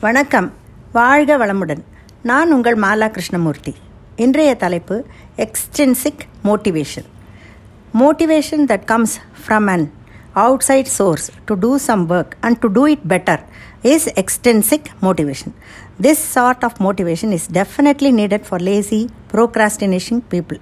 வணக்கம் வாழ்க வளமுடன் நான் உங்கள் மாலா கிருஷ்ணமூர்த்தி இன்றைய தலைப்பு extrinsic motivation motivation that comes from an outside source to do some work and to do it better is extrinsic motivation. This sort of motivation is definitely needed for lazy, procrastination people.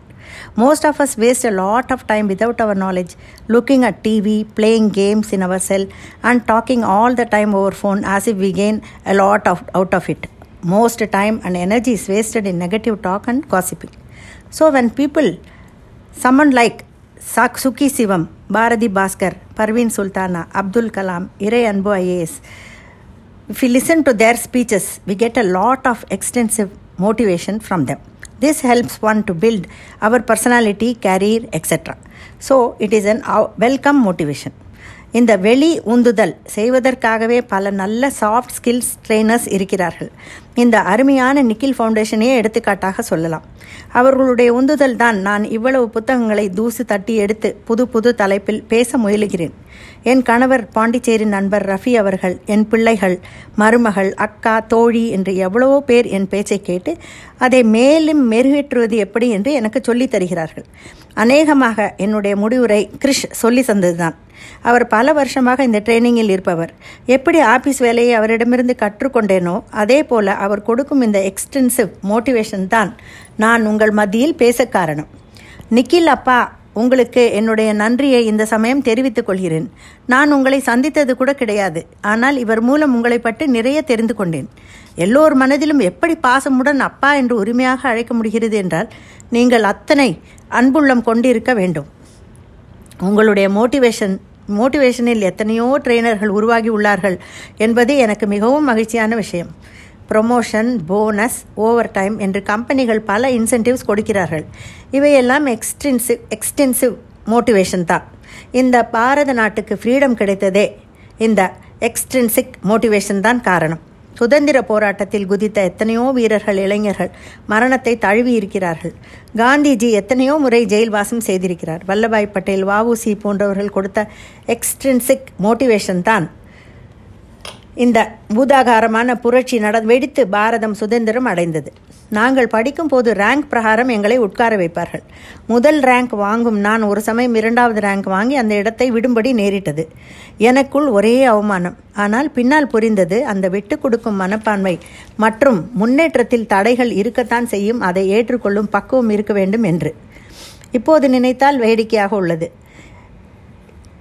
Most of us waste a lot of time without our knowledge looking at TV, playing games in our cell, and talking all the time over phone as if we gain a lot of, out of it. Most time and energy is wasted in negative talk and gossiping. So when people, someone like Sak Suki Sivam, Bharati Bhaskar, Parveen Sultana, Abdul Kalam, Iray Anbu IAS, if we listen to their speeches, we get a lot of extensive motivation from them. This helps one to build our personality, career, etc. So, it is an welcome motivation. இந்த வெளி உந்துதல் செய்வதற்காகவே பல நல்ல soft skills trainers இருக்கிறார்கள். இந்த அருமையான நிக்கில் ஃபவுண்டேஷனையே எடுத்துக்காட்டாக சொல்லலாம். அவர்களுடைய உந்துதல் தான் நான் இவ்வளவு புத்தகங்களை தூசு தட்டி எடுத்து புது புது தலைப்பில் பேச முயலுகிறேன். என் கணவர் பாண்டிச்சேரி நண்பர் ரஃபி அவர்கள் என் பிள்ளைகள் மருமகள் அக்கா தோழி என்று எவ்வளவோ பேர் என் பேச்சை கேட்டு அதை மேலும் மெருகேற்றுவது எப்படி என்று எனக்கு சொல்லித் தருகிறார்கள். அநேகமாக என்னுடைய முடிவுரை கிரிஷ் சொல்லி தந்ததுதான். அவர் பல வருஷமாக இந்த ட்ரைனிங்கில் இருப்பவர். எப்படி ஆபீஸ் வேலையை அவரிடமிருந்து கற்றுக்கொண்டேனோ அதே போல அவர் கொடுக்கும் இந்த எக்ஸ்டென்சிவ் மோட்டிவேஷன் தான் நான் உங்கள் மத்தியில் பேச காரணம். நிக்கில் அப்பா உங்களுக்கு என்னுடைய நன்றியை இந்த சமயம் தெரிவித்துக் கொள்கிறேன். நான் உங்களை சந்தித்தது கூட கிடையாது. ஆனால் இவர் மூலம் உங்களை பற்றி நிறைய தெரிந்து கொண்டேன். எல்லோர் மனதிலும் எப்படி பாசமுடன் அப்பா என்று உரிமையாக அழைக்க முடிகிறது என்றால் நீங்கள் அத்தனை அன்புள்ளம் கொண்டிருக்க வேண்டும். உங்களுடைய மோட்டிவேஷன் மோட்டிவேஷனில் எத்தனையோ ட்ரெயினர்கள் உருவாகி உள்ளார்கள் என்பது எனக்கு மிகவும் மகிழ்ச்சியான விஷயம். ப்ரொமோஷன் போனஸ் ஓவர் டைம் என்று கம்பெனிகள் பல இன்சென்டிவ்ஸ் கொடுக்கிறார்கள். இவையெல்லாம் எக்ஸ்டென்சிவ் எக்ஸ்டென்சிவ் மோட்டிவேஷன் தான். இந்த பாரத நாட்டுக்கு ஃப்ரீடம் கிடைத்ததே இந்த எக்ஸ்டென்சிக் மோட்டிவேஷன் தான் காரணம். சுதந்திர போராட்டத்தில் குதித்த எத்தனையோ வீரர்கள் இளைஞர்கள் மரணத்தை தழுவி இருக்கிறார்கள் காந்திஜி எத்தனையோ முறை ஜெயில்வாசம் செய்திருக்கிறார். வல்லபாய் பட்டேல் வாவுசி போன்றவர்கள் கொடுத்த எக்ஸ்ட்ரின்சிக் மோட்டிவேஷன் தான். இந்த பூதாகாரமான புரட்சி நட வெடித்து பாரதம் சுதந்திரம் அடைந்தது. நாங்கள் படிக்கும் போது ரேங்க் பிரகாரம் எங்களை உட்கார வைப்பார்கள். முதல் ரேங்க் வாங்கும் நான் ஒரு சமயம் இரண்டாவது ரேங்க் வாங்கி அந்த இடத்தை விடும்படி நேரிட்டது. எனக்குள் ஒரே அவமானம். ஆனால் பின்னால் புரிந்தது அந்த விட்டு கொடுக்கும் மனப்பான்மை மற்றும் முன்னேற்றத்தில் தடைகள் இருக்கத்தான் செய்யும் அதை ஏற்றுக்கொள்ளும் பக்குவம் இருக்க வேண்டும் என்று. இப்போது நினைத்தால் வேடிக்கையாக உள்ளது.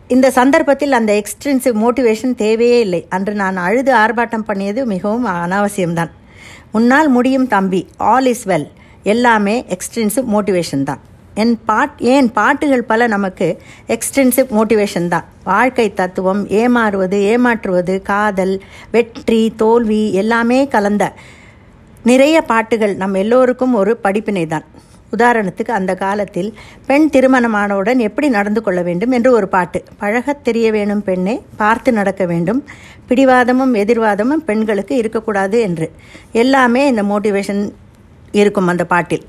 இந்த சந்தர்ப்பத்தில் அந்த எக்ஸ்ட்ரென்சிவ் மோட்டிவேஷன் தேவையே இல்லை. அன்று நான் அழுது ஆர்ப்பாட்டம் பண்ணியது மிகவும் அனாவசியம்தான். உன்னால் முடியும் தம்பி. ஆல் இஸ் வெல் எல்லாமே எக்ஸ்ட்ரென்சிவ் மோட்டிவேஷன் தான். என் பாட் ஏன் பாட்டுகள் பல நமக்கு எக்ஸ்டென்சிவ் மோட்டிவேஷன் தான். வாழ்க்கை தத்துவம் ஏமாறுவது ஏமாற்றுவது காதல் வெற்றி தோல்வி எல்லாமே கலந்த நிறைய பாட்டுகள் நம் எல்லோருக்கும் ஒரு படிப்பினை தான். உதாரணத்துக்கு அந்த காலத்தில் பெண் திருமணமானவுடன் எப்படி நடந்து கொள்ள வேண்டும் என்று ஒரு பாட்டு. பழகத் தெரிய வேணும் பெண்ணை பார்த்து நடக்க வேண்டும். பிடிவாதமும் எதிர்வாதமும் பெண்களுக்கு இருக்கக்கூடாது என்று. எல்லாமே இந்த மோட்டிவேஷன் இருக்கும் அந்த பாட்டில்.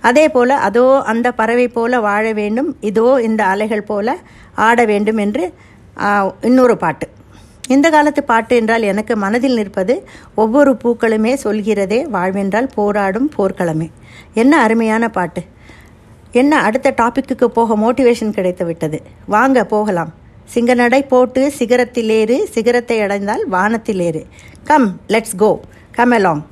அதே போல அதோ அந்த பறவை போல வாழ வேண்டும் இதோ இந்த அலைகள் போல ஆட வேண்டும் என்று இன்னொரு பாட்டு. இந்த காலத்து பாட்டு என்றால் எனக்கு மனதில் நிற்பது ஒவ்வொரு பூக்களுமே சொல்கிறதே வாழ்வென்றால் போராடும் போர்க்களமே. என்ன அருமையான பாட்டு. என்ன அடுத்த டாப்பிக்கு போக மோட்டிவேஷன் கிடைத்து விட்டது வாங்க போகலாம். சிங்கநடை போட்டு சிகரத்திலேறு சிகரத்தை அடைந்தால் வானத்திலேறு come let's go come along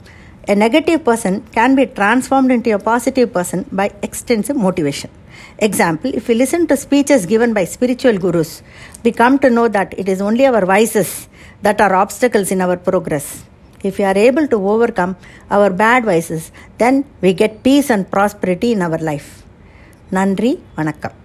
a negative person can be transformed into a positive person by extensive motivation Example, if we listen to speeches given by spiritual gurus, we come to know that it is only our vices that are obstacles in our progress. If we are able to overcome our bad vices, then we get peace and prosperity in our life. நன்றி வணக்கம்